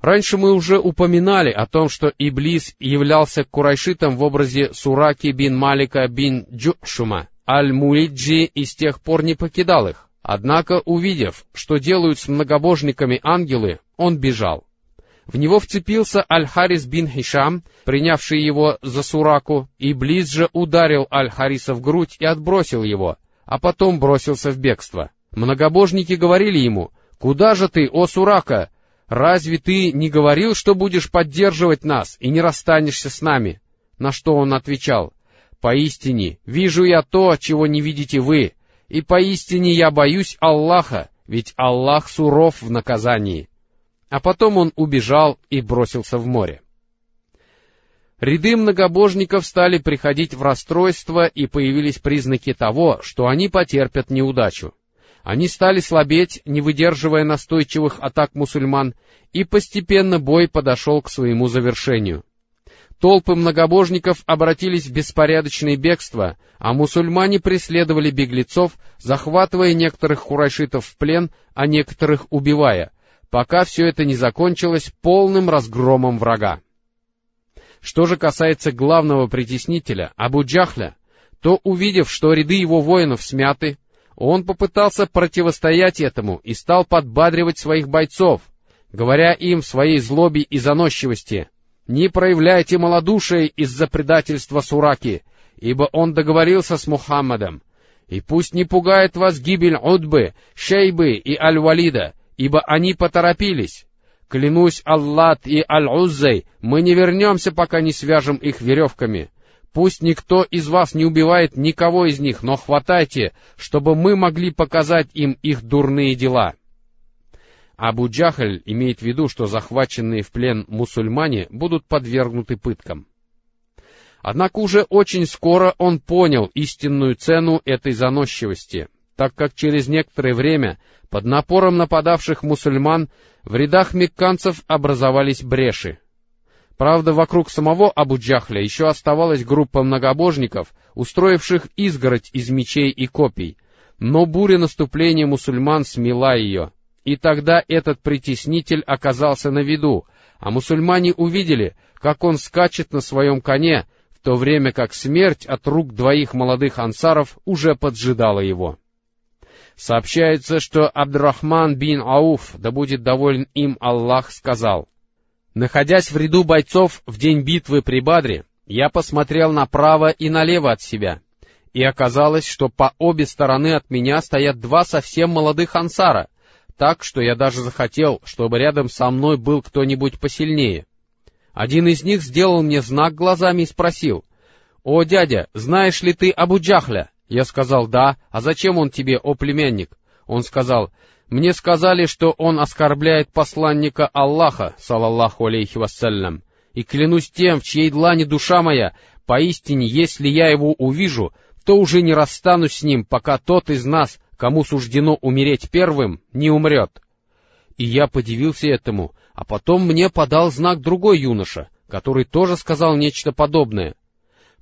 Раньше мы уже упоминали о том, что Иблис являлся курайшитом в образе Сураки бин Малика бин Джушума. Аль-Мулиджи и с тех пор не покидал их. Однако, увидев, что делают с многобожниками ангелы, он бежал. В него вцепился Аль-Харис бин Хишам, принявший его за Сураку, и ближе ударил Аль-Хариса в грудь и отбросил его, а потом бросился в бегство. Многобожники говорили ему, «Куда же ты, о Сурака? Разве ты не говорил, что будешь поддерживать нас и не расстанешься с нами?» На что он отвечал, «Поистине, вижу я то, чего не видите вы, и поистине я боюсь Аллаха, ведь Аллах суров в наказании». А потом он убежал и бросился в море. Ряды многобожников стали приходить в расстройство, и появились признаки того, что они потерпят неудачу. Они стали слабеть, не выдерживая настойчивых атак мусульман, и постепенно бой подошел к своему завершению. Толпы многобожников обратились в беспорядочное бегство, а мусульмане преследовали беглецов, захватывая некоторых хурайшитов в плен, а некоторых убивая, пока все это не закончилось полным разгромом врага. Что же касается главного притеснителя, Абу Джахля, то, увидев, что ряды его воинов смяты, он попытался противостоять этому и стал подбадривать своих бойцов, говоря им в своей злобе и заносчивости, «Не проявляйте малодушие из-за предательства Сураки, ибо он договорился с Мухаммадом, и пусть не пугает вас гибель Удбы, Шейбы и Аль-Валида, ибо они поторопились. Клянусь Аллат и Аль-Уззой, мы не вернемся, пока не свяжем их веревками». Пусть никто из вас не убивает никого из них, но хватайте, чтобы мы могли показать им их дурные дела. Абу Джахаль имеет в виду, что захваченные в плен мусульмане будут подвергнуты пыткам. Однако уже очень скоро он понял истинную цену этой заносчивости, так как через некоторое время под напором нападавших мусульман в рядах мекканцев образовались бреши, Правда, вокруг самого Абу-Джахля еще оставалась группа многобожников, устроивших изгородь из мечей и копий, но буря наступления мусульман смела ее, и тогда этот притеснитель оказался на виду, а мусульмане увидели, как он скачет на своем коне, в то время как смерть от рук двоих молодых ансаров уже поджидала его. Сообщается, что Абдрахман бин Ауф, да будет доволен им Аллах, сказал — Находясь в ряду бойцов в день битвы при Бадре, я посмотрел направо и налево от себя, и оказалось, что по обе стороны от меня стоят два совсем молодых ансара, так что я даже захотел, чтобы рядом со мной был кто-нибудь посильнее. Один из них сделал мне знак глазами и спросил, «О, дядя, знаешь ли ты Абу Джахля?» Я сказал, «Да, а зачем он тебе, о племянник?» Он сказал, мне сказали, что он оскорбляет посланника Аллаха, салаллаху алейхи вассалям, и клянусь тем, в чьей длани душа моя, поистине, если я его увижу, то уже не расстанусь с ним, пока тот из нас, кому суждено умереть первым, не умрет. И я подивился этому, а потом мне подал знак другой юноша, который тоже сказал нечто подобное.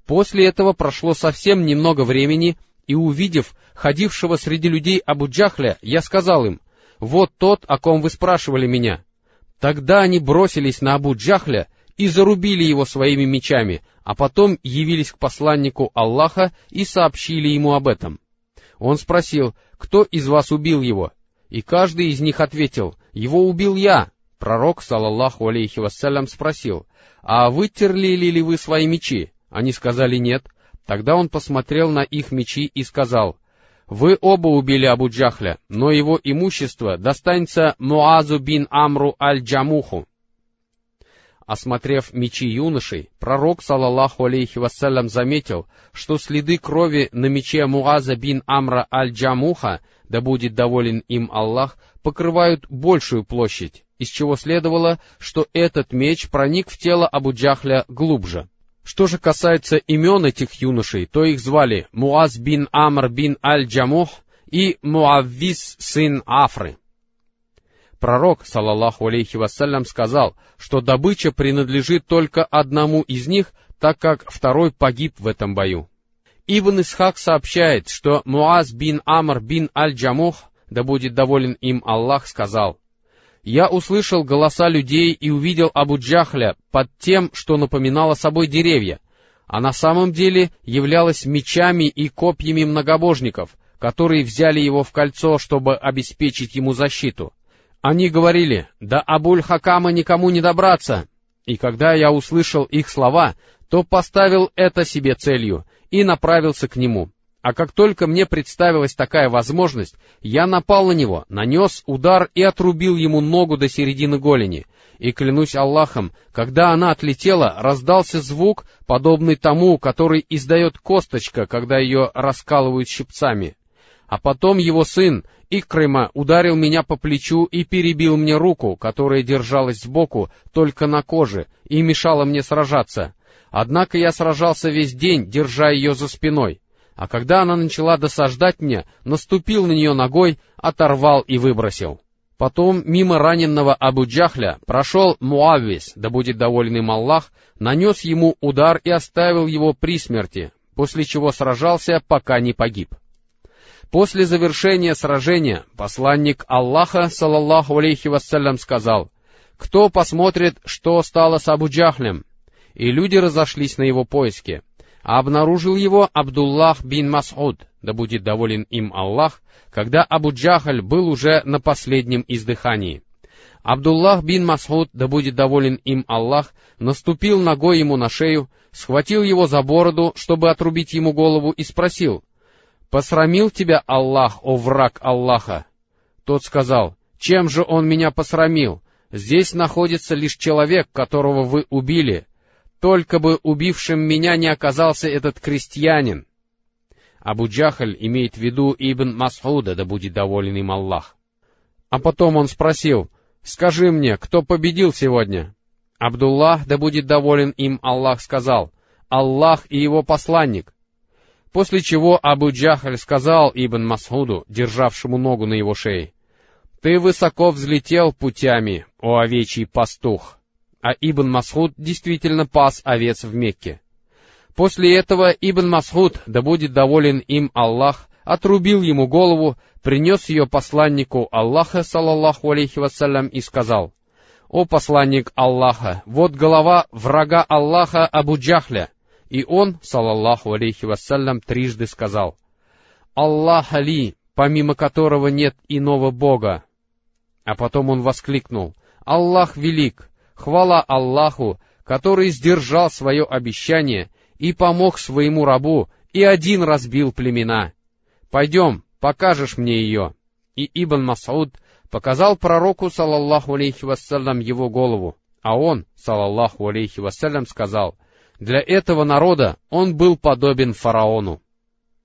После этого прошло совсем немного времени, и увидев ходившего среди людей Абу Джахля, я сказал им, «Вот тот, о ком вы спрашивали меня». Тогда они бросились на Абу Джахля и зарубили его своими мечами, а потом явились к посланнику Аллаха и сообщили ему об этом. Он спросил, кто из вас убил его? И каждый из них ответил, его убил я. Пророк, салаллаху алейхи вассалям, спросил, а вытерли ли вы свои мечи? Они сказали нет. Тогда он посмотрел на их мечи и сказал, «Вы оба убили Абу Джахля, но его имущество достанется Муазу бин Амру аль-Джамуху». Осмотрев мечи юношей, пророк, салаллаху алейхи вассалям, заметил, что следы крови на мече Муаза бин Амра аль-Джамуха, да будет доволен им Аллах, покрывают большую площадь, из чего следовало, что этот меч проник в тело Абу Джахля глубже. Что же касается имен этих юношей, то их звали Муаз бин Амр бин Аль-Джамух и Муаввис сын Афры. Пророк, салаллаху алейхи вассалям, сказал, что добыча принадлежит только одному из них, так как второй погиб в этом бою. Ибн Исхак сообщает, что Муаз бин Амр бин Аль-Джамух, да будет доволен им Аллах, сказал, я услышал голоса людей и увидел Абу Джахля под тем, что напоминало собой деревья, а на самом деле являлось мечами и копьями многобожников, которые взяли его в кольцо, чтобы обеспечить ему защиту. Они говорили, да Абуль-Хакама никому не добраться. И когда я услышал их слова, то поставил это себе целью и направился к нему. А как только мне представилась такая возможность, я напал на него, нанес удар и отрубил ему ногу до середины голени. И клянусь Аллахом, когда она отлетела, раздался звук, подобный тому, который издает косточка, когда ее раскалывают щипцами. А потом его сын, Икрыма, ударил меня по плечу и перебил мне руку, которая держалась сбоку, только на коже, и мешала мне сражаться. Однако я сражался весь день, держа ее за спиной а когда она начала досаждать мне, наступил на нее ногой, оторвал и выбросил. Потом мимо раненного Абу Джахля прошел Муаввис, да будет доволен им Аллах, нанес ему удар и оставил его при смерти, после чего сражался, пока не погиб. После завершения сражения посланник Аллаха, салаллаху алейхи вассалям, сказал, «Кто посмотрит, что стало с Абу Джахлем?» И люди разошлись на его поиски а обнаружил его Абдуллах бин Мас'уд, да будет доволен им Аллах, когда Абу Джахаль был уже на последнем издыхании. Абдуллах бин Мас'уд, да будет доволен им Аллах, наступил ногой ему на шею, схватил его за бороду, чтобы отрубить ему голову, и спросил, «Посрамил тебя Аллах, о враг Аллаха?» Тот сказал, «Чем же он меня посрамил? Здесь находится лишь человек, которого вы убили, только бы убившим меня не оказался этот крестьянин. Абу Джахаль имеет в виду Ибн Масхуда, да будет доволен им Аллах. А потом он спросил, «Скажи мне, кто победил сегодня?» Абдуллах, да будет доволен им Аллах, сказал, «Аллах и его посланник». После чего Абу Джахаль сказал Ибн Масхуду, державшему ногу на его шее, «Ты высоко взлетел путями, о овечий пастух» а Ибн Масхуд действительно пас овец в Мекке. После этого Ибн Масхуд, да будет доволен им Аллах, отрубил ему голову, принес ее посланнику Аллаха, салаллаху алейхи вассалям, и сказал, «О посланник Аллаха, вот голова врага Аллаха Абу Джахля». И он, салаллаху алейхи вассалям, трижды сказал, «Аллах Али, помимо которого нет иного Бога». А потом он воскликнул, «Аллах велик, Хвала Аллаху, который сдержал свое обещание и помог своему рабу, и один разбил племена. Пойдем, покажешь мне ее. И Ибн Масауд показал пророку, салаллаху алейхи вассалям, его голову, а он, салаллаху алейхи вассалям, сказал, для этого народа он был подобен фараону.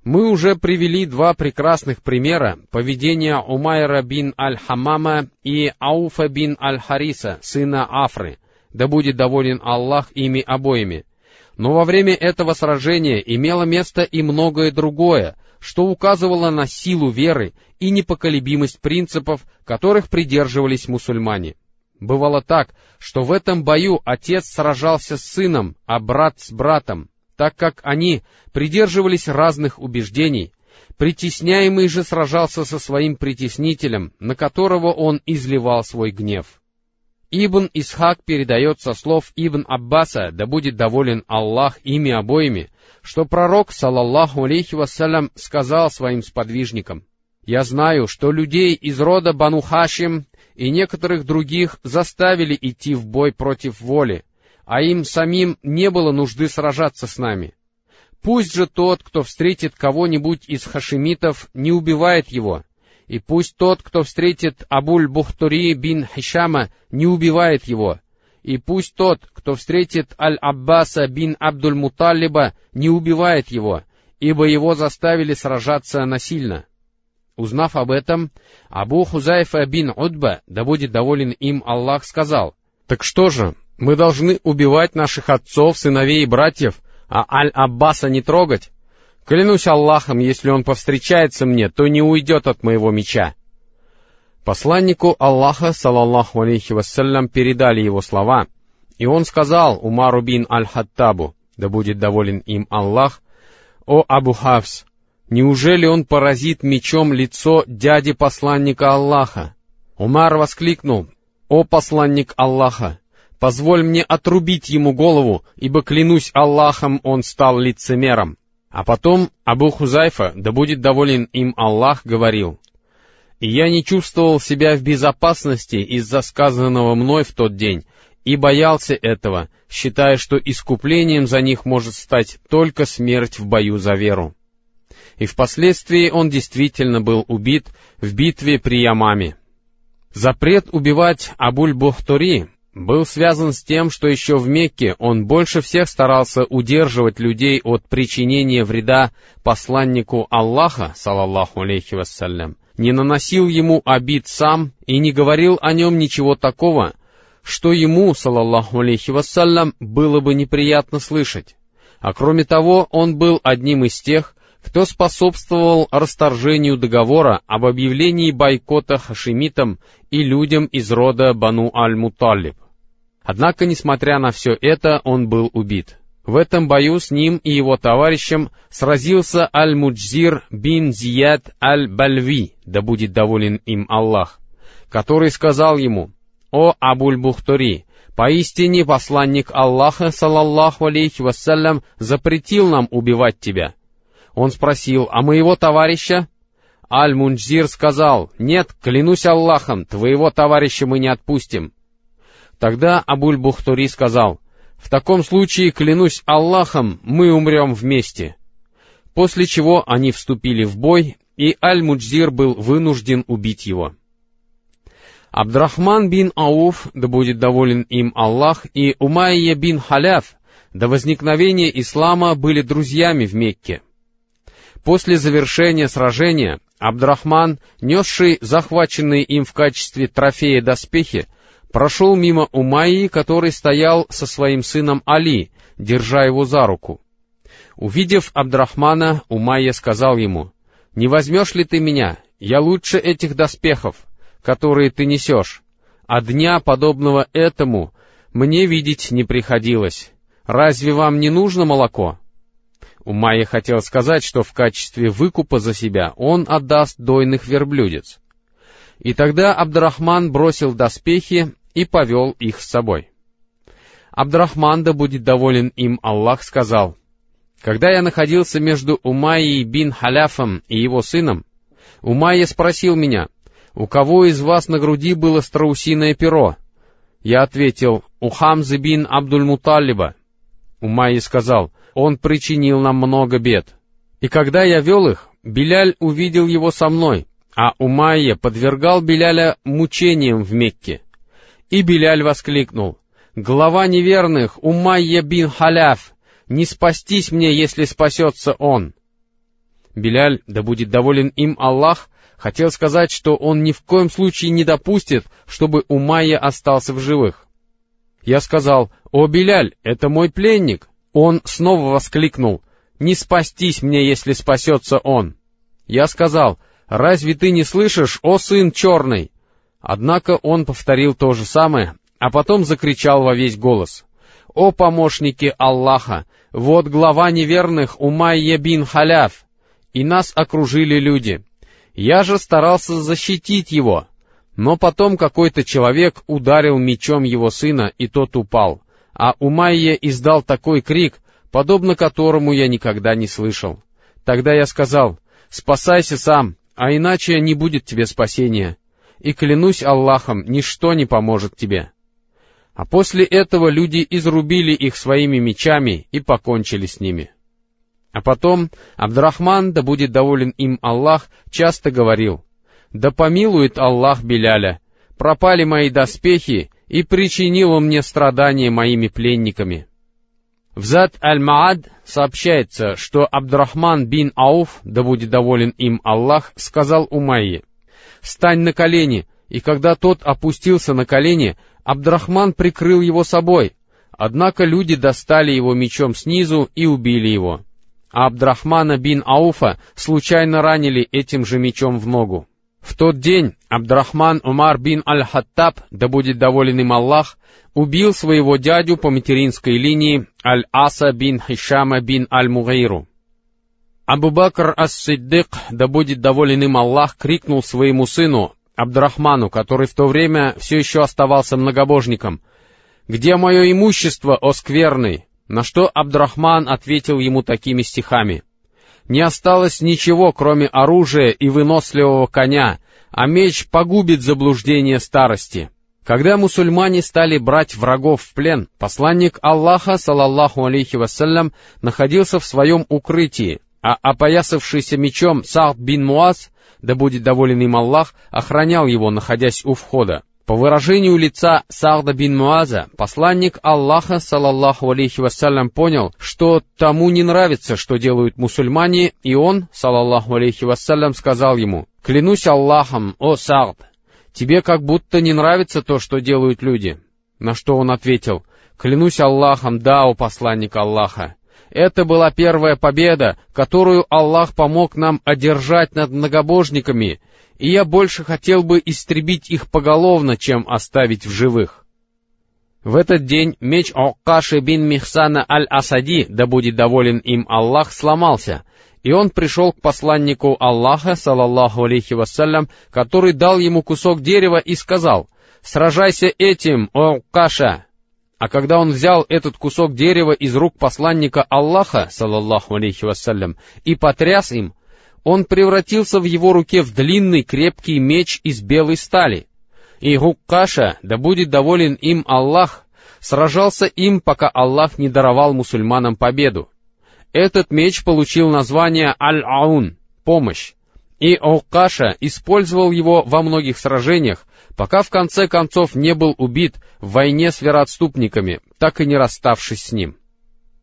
Мы уже привели два прекрасных примера поведения Умайра бин Аль-Хамама и Ауфа бин Аль-Хариса, сына Афры, да будет доволен Аллах ими обоими. Но во время этого сражения имело место и многое другое, что указывало на силу веры и непоколебимость принципов, которых придерживались мусульмане. Бывало так, что в этом бою отец сражался с сыном, а брат с братом, так как они придерживались разных убеждений, притесняемый же сражался со своим притеснителем, на которого он изливал свой гнев. Ибн Исхак передает со слов Ибн Аббаса, да будет доволен Аллах ими обоими, что пророк, салаллаху алейхи вассалям, сказал своим сподвижникам, «Я знаю, что людей из рода Бану Хашим и некоторых других заставили идти в бой против воли, а им самим не было нужды сражаться с нами. Пусть же тот, кто встретит кого-нибудь из хашимитов, не убивает его, и пусть тот, кто встретит Абуль-Бухтури бин Хишама, не убивает его, и пусть тот, кто встретит Аль-Аббаса бин Абдуль-Муталлиба, не убивает его, ибо его заставили сражаться насильно. Узнав об этом, Абу Хузайфа бин Удба, да будет доволен им Аллах, сказал, «Так что же, мы должны убивать наших отцов, сыновей и братьев, а Аль-Аббаса не трогать? Клянусь Аллахом, если он повстречается мне, то не уйдет от моего меча. Посланнику Аллаха, салаллаху алейхи вассалям, передали его слова, и он сказал Умару бин Аль-Хаттабу, да будет доволен им Аллах, «О Абу Хавс, неужели он поразит мечом лицо дяди посланника Аллаха?» Умар воскликнул, «О посланник Аллаха, позволь мне отрубить ему голову, ибо, клянусь Аллахом, он стал лицемером». А потом Абу Хузайфа, да будет доволен им Аллах, говорил, «И я не чувствовал себя в безопасности из-за сказанного мной в тот день, и боялся этого, считая, что искуплением за них может стать только смерть в бою за веру. И впоследствии он действительно был убит в битве при Ямаме. Запрет убивать Абуль-Бухтури был связан с тем, что еще в Мекке он больше всех старался удерживать людей от причинения вреда посланнику Аллаха, салаллаху алейхи вассалям, не наносил ему обид сам и не говорил о нем ничего такого, что ему, салаллаху алейхи вассалям, было бы неприятно слышать. А кроме того, он был одним из тех, кто способствовал расторжению договора об объявлении бойкота хашимитам и людям из рода Бану Аль-Муталиб. Однако, несмотря на все это, он был убит. В этом бою с ним и его товарищем сразился Аль-Муджзир бин Зияд Аль-Бальви, да будет доволен им Аллах, который сказал ему, «О Абуль-Бухтури, поистине посланник Аллаха, салаллаху алейхи вассалям, запретил нам убивать тебя». Он спросил, «А моего товарища?» Аль-Мунджзир сказал, «Нет, клянусь Аллахом, твоего товарища мы не отпустим». Тогда Абуль-Бухтури сказал, «В таком случае, клянусь Аллахом, мы умрем вместе». После чего они вступили в бой, и Аль-Муджзир был вынужден убить его. Абдрахман бин Ауф, да будет доволен им Аллах, и Умайя бин Халяф, до возникновения ислама были друзьями в Мекке. После завершения сражения Абдрахман, несший захваченные им в качестве трофея доспехи, прошел мимо Умайи, который стоял со своим сыном Али, держа его за руку. Увидев Абдрахмана, Умайя сказал ему, «Не возьмешь ли ты меня? Я лучше этих доспехов которые ты несешь, а дня, подобного этому, мне видеть не приходилось. Разве вам не нужно молоко?» Умайя хотел сказать, что в качестве выкупа за себя он отдаст дойных верблюдец. И тогда Абдрахман бросил доспехи и повел их с собой. Абдрахман, да будет доволен им Аллах, сказал, «Когда я находился между Умайей бин Халяфом и его сыном, Умайя спросил меня, «У кого из вас на груди было страусиное перо?» Я ответил, «У Хамзы бин Абдуль-Муталиба». Умайи сказал, «Он причинил нам много бед». И когда я вел их, Беляль увидел его со мной, а Умайя подвергал Беляля мучениям в Мекке. И Беляль воскликнул, «Глава неверных, Умайя бин Халяф, не спастись мне, если спасется он». Беляль, да будет доволен им Аллах, хотел сказать, что он ни в коем случае не допустит, чтобы Умайя остался в живых. Я сказал, «О, Беляль, это мой пленник!» Он снова воскликнул, «Не спастись мне, если спасется он!» Я сказал, «Разве ты не слышишь, о сын черный?» Однако он повторил то же самое, а потом закричал во весь голос, «О помощники Аллаха! Вот глава неверных Умайя бин Халяф!» И нас окружили люди — я же старался защитить его, но потом какой-то человек ударил мечом его сына, и тот упал, а Умайя издал такой крик, подобно которому я никогда не слышал. Тогда я сказал, «Спасайся сам, а иначе не будет тебе спасения, и клянусь Аллахом, ничто не поможет тебе». А после этого люди изрубили их своими мечами и покончили с ними. А потом Абдрахман, да будет доволен им Аллах, часто говорил, «Да помилует Аллах Беляля, пропали мои доспехи, и причинил он мне страдания моими пленниками». В Аль-Маад сообщается, что Абдрахман бин Ауф, да будет доволен им Аллах, сказал Умайе, «Стань на колени», и когда тот опустился на колени, Абдрахман прикрыл его собой, однако люди достали его мечом снизу и убили его а Абдрахмана бин Ауфа случайно ранили этим же мечом в ногу. В тот день Абдрахман Умар бин Аль-Хаттаб, да будет доволен им Аллах, убил своего дядю по материнской линии Аль-Аса бин Хишама бин Аль-Мугайру. Абу Бакр ас-Сиддык, да будет доволен им Аллах, крикнул своему сыну Абдрахману, который в то время все еще оставался многобожником, «Где мое имущество, о скверный?» На что Абдрахман ответил ему такими стихами. «Не осталось ничего, кроме оружия и выносливого коня, а меч погубит заблуждение старости». Когда мусульмане стали брать врагов в плен, посланник Аллаха, салаллаху алейхи вассалям, находился в своем укрытии, а опоясавшийся мечом Саад бин Муаз, да будет доволен им Аллах, охранял его, находясь у входа. По выражению лица Сауда бин Муаза, посланник Аллаха, салаллаху алейхи вассалям, понял, что тому не нравится, что делают мусульмане, и он, салаллаху алейхи вассалям, сказал ему, «Клянусь Аллахом, о Сауд, тебе как будто не нравится то, что делают люди». На что он ответил, «Клянусь Аллахом, да, о посланник Аллаха». Это была первая победа, которую Аллах помог нам одержать над многобожниками — и я больше хотел бы истребить их поголовно, чем оставить в живых. В этот день меч Оккаши бин Михсана аль-Асади, да будет доволен им Аллах, сломался, и он пришел к посланнику Аллаха, салаллаху алейхи вассалям, который дал ему кусок дерева и сказал, «Сражайся этим, о Каша!» А когда он взял этот кусок дерева из рук посланника Аллаха, салаллаху алейхи вассалям, и потряс им, он превратился в его руке в длинный крепкий меч из белой стали. И Гуккаша, да будет доволен им Аллах, сражался им, пока Аллах не даровал мусульманам победу. Этот меч получил название Аль-Аун — помощь. И Окаша использовал его во многих сражениях, пока в конце концов не был убит в войне с вероотступниками, так и не расставшись с ним.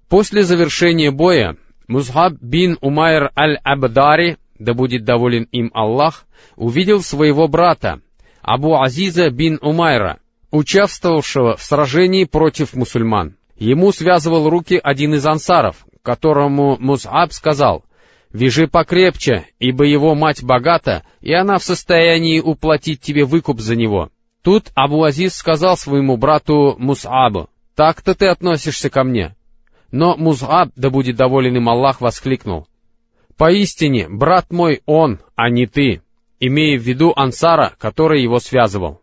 После завершения боя Музхаб бин Умайр аль-Абдари, да будет доволен им Аллах, увидел своего брата, Абу Азиза бин Умайра, участвовавшего в сражении против мусульман. Ему связывал руки один из ансаров, которому Музаб сказал, «Вяжи покрепче, ибо его мать богата, и она в состоянии уплатить тебе выкуп за него». Тут Абу Азиз сказал своему брату Мусабу, «Так-то ты относишься ко мне. Но Музгаб, да будет доволен им Аллах, воскликнул. «Поистине, брат мой он, а не ты», имея в виду Ансара, который его связывал.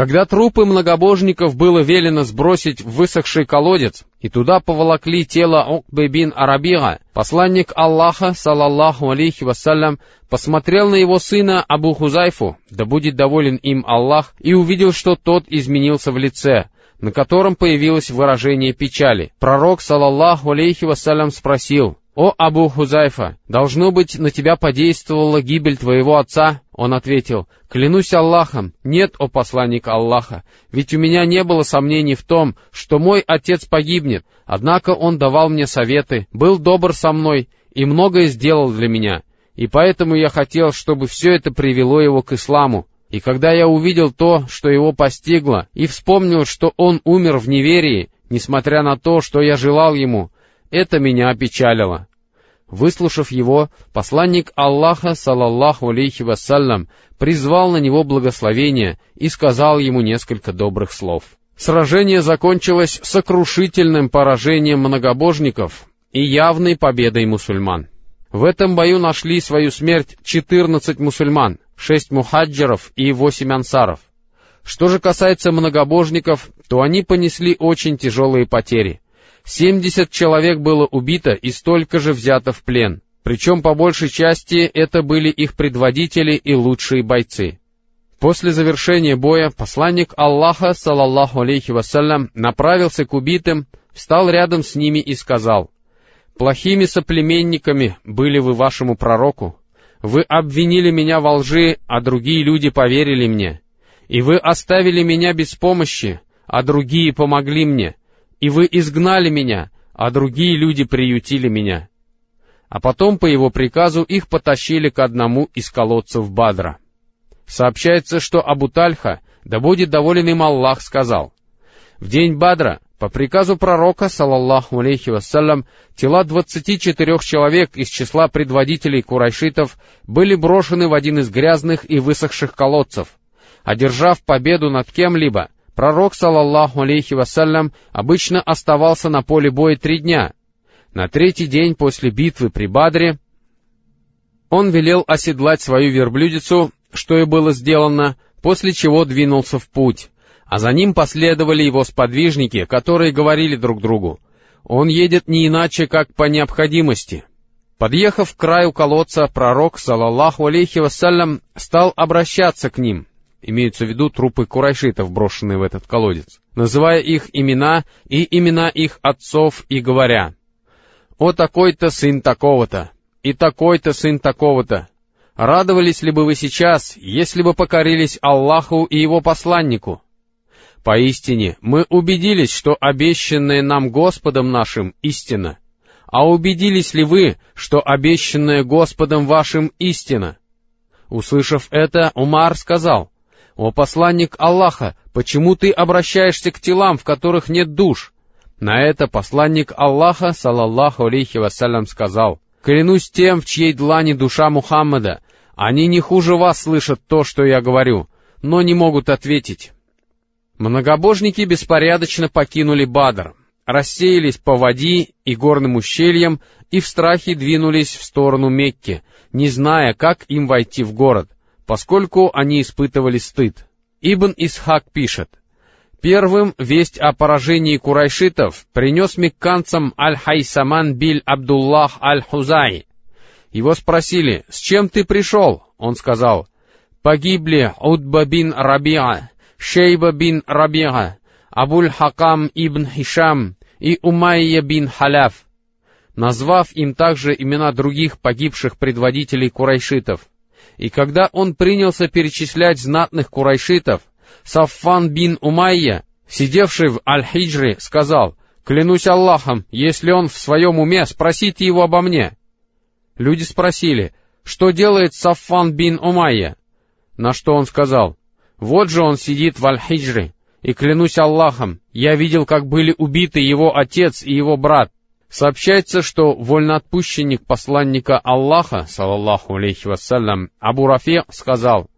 Когда трупы многобожников было велено сбросить в высохший колодец, и туда поволокли тело Окбе бин Арабига, посланник Аллаха, салаллаху алейхи вассалям, посмотрел на его сына Абу Хузайфу, да будет доволен им Аллах, и увидел, что тот изменился в лице, на котором появилось выражение печали. Пророк, салаллаху алейхи вассалям, спросил, «О Абу Хузайфа, должно быть, на тебя подействовала гибель твоего отца?» Он ответил, «Клянусь Аллахом, нет, о посланник Аллаха, ведь у меня не было сомнений в том, что мой отец погибнет, однако он давал мне советы, был добр со мной и многое сделал для меня, и поэтому я хотел, чтобы все это привело его к исламу, и когда я увидел то, что его постигло, и вспомнил, что он умер в неверии, несмотря на то, что я желал ему, это меня опечалило. Выслушав его, посланник Аллаха, салаллаху алейхи вассалям, призвал на него благословение и сказал ему несколько добрых слов. Сражение закончилось сокрушительным поражением многобожников и явной победой мусульман. В этом бою нашли свою смерть 14 мусульман, шесть мухаджиров и восемь ансаров. Что же касается многобожников, то они понесли очень тяжелые потери. Семьдесят человек было убито и столько же взято в плен. Причем по большей части это были их предводители и лучшие бойцы. После завершения боя посланник Аллаха, салаллаху алейхи вассалям, направился к убитым, встал рядом с ними и сказал, «Плохими соплеменниками были вы вашему пророку, вы обвинили меня во лжи, а другие люди поверили мне. И вы оставили меня без помощи, а другие помогли мне. И вы изгнали меня, а другие люди приютили меня. А потом по его приказу их потащили к одному из колодцев Бадра. Сообщается, что Абу Тальха, да будет доволен им Аллах, сказал, «В день Бадра по приказу пророка, салаллаху алейхи вассалям, тела двадцати четырех человек из числа предводителей курайшитов были брошены в один из грязных и высохших колодцев. Одержав победу над кем-либо, пророк, салаллаху алейхи вассалям, обычно оставался на поле боя три дня. На третий день после битвы при Бадре он велел оседлать свою верблюдицу что и было сделано, после чего двинулся в путь, а за ним последовали его сподвижники, которые говорили друг другу, «Он едет не иначе, как по необходимости». Подъехав к краю колодца, пророк, салаллаху алейхи вассалям, стал обращаться к ним, имеются в виду трупы курайшитов, брошенные в этот колодец, называя их имена и имена их отцов и говоря, «О такой-то сын такого-то, и такой-то сын такого-то, радовались ли бы вы сейчас, если бы покорились Аллаху и Его посланнику?» Поистине, мы убедились, что обещанное нам Господом нашим истина. А убедились ли вы, что обещанное Господом вашим истина? Услышав это, Умар сказал, «О посланник Аллаха, почему ты обращаешься к телам, в которых нет душ?» На это посланник Аллаха, салаллаху алейхи вассалям, сказал, «Клянусь тем, в чьей длани душа Мухаммада, они не хуже вас слышат то, что я говорю, но не могут ответить». Многобожники беспорядочно покинули Бадр, рассеялись по воде и горным ущельям и в страхе двинулись в сторону Мекки, не зная, как им войти в город, поскольку они испытывали стыд. Ибн Исхак пишет, Первым весть о поражении курайшитов принес мекканцам Аль-Хайсаман биль Абдуллах Аль-Хузай. Его спросили, «С чем ты пришел?» Он сказал, «Погибли Удба бин Рабиа, Шейба бин Рабиа, Абуль-Хакам ибн Хишам и Умайя бин Халяф», назвав им также имена других погибших предводителей курайшитов. И когда он принялся перечислять знатных курайшитов, Саффан бин Умайя, сидевший в Аль-Хиджре, сказал, «Клянусь Аллахом, если он в своем уме, спросите его обо мне». Люди спросили, что делает Саффан бин Умайя? На что он сказал, «Вот же он сидит в Аль-Хиджре, и клянусь Аллахом, я видел, как были убиты его отец и его брат. Сообщается, что вольноотпущенник посланника Аллаха, салаллаху алейхи вассалям, Абу Рафи сказал,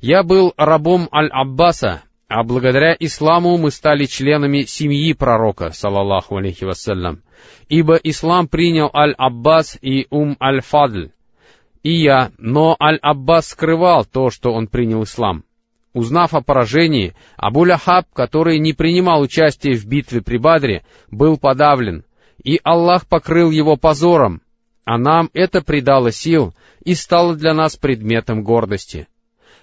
«Я был рабом Аль-Аббаса, а благодаря исламу мы стали членами семьи пророка, салаллаху алейхи вассалям, ибо ислам принял Аль-Аббас и Ум Аль-Фадль, и я, но Аль-Аббас скрывал то, что он принял ислам. Узнав о поражении, Абу-Лахаб, который не принимал участия в битве при Бадре, был подавлен — и Аллах покрыл его позором, а нам это придало сил и стало для нас предметом гордости.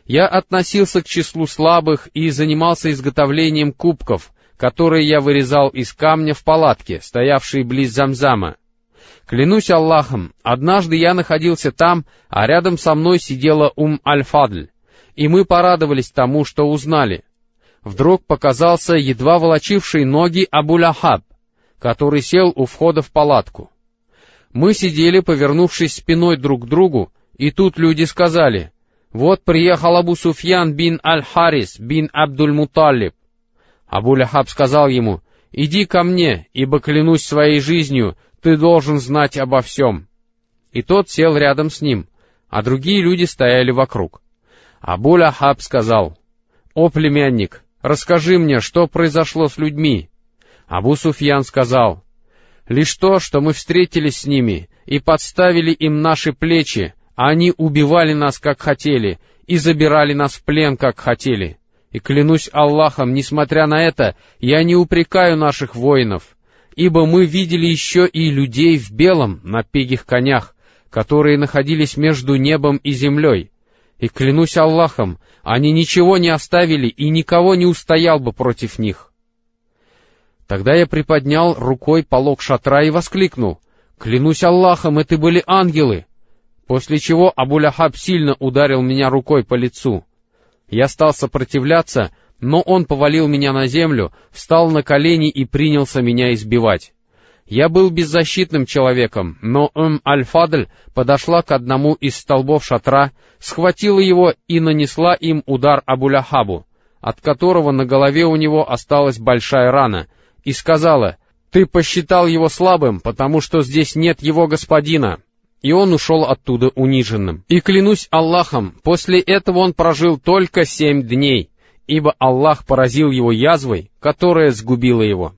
Я относился к числу слабых и занимался изготовлением кубков, которые я вырезал из камня в палатке, стоявшей близ Замзама. Клянусь Аллахом, однажды я находился там, а рядом со мной сидела Ум Аль-Фадль, и мы порадовались тому, что узнали. Вдруг показался едва волочивший ноги Абу-Лахаб, который сел у входа в палатку. Мы сидели, повернувшись спиной друг к другу, и тут люди сказали, «Вот приехал Абу Суфьян бин Аль-Харис бин Абдуль-Муталиб». Абу Ляхаб сказал ему, «Иди ко мне, ибо клянусь своей жизнью, ты должен знать обо всем». И тот сел рядом с ним, а другие люди стояли вокруг. Абу Ляхаб сказал, «О, племянник, расскажи мне, что произошло с людьми, Абу Суфьян сказал, «Лишь то, что мы встретились с ними и подставили им наши плечи, они убивали нас, как хотели, и забирали нас в плен, как хотели. И клянусь Аллахом, несмотря на это, я не упрекаю наших воинов, ибо мы видели еще и людей в белом на пегих конях, которые находились между небом и землей. И клянусь Аллахом, они ничего не оставили и никого не устоял бы против них. Тогда я приподнял рукой полог шатра и воскликнул, «Клянусь Аллахом, это были ангелы!» После чего Абу-Ляхаб сильно ударил меня рукой по лицу. Я стал сопротивляться, но он повалил меня на землю, встал на колени и принялся меня избивать. Я был беззащитным человеком, но Ум Аль-Фадль подошла к одному из столбов шатра, схватила его и нанесла им удар Абу-Ляхабу, от которого на голове у него осталась большая рана — и сказала, «Ты посчитал его слабым, потому что здесь нет его господина». И он ушел оттуда униженным. И клянусь Аллахом, после этого он прожил только семь дней, ибо Аллах поразил его язвой, которая сгубила его.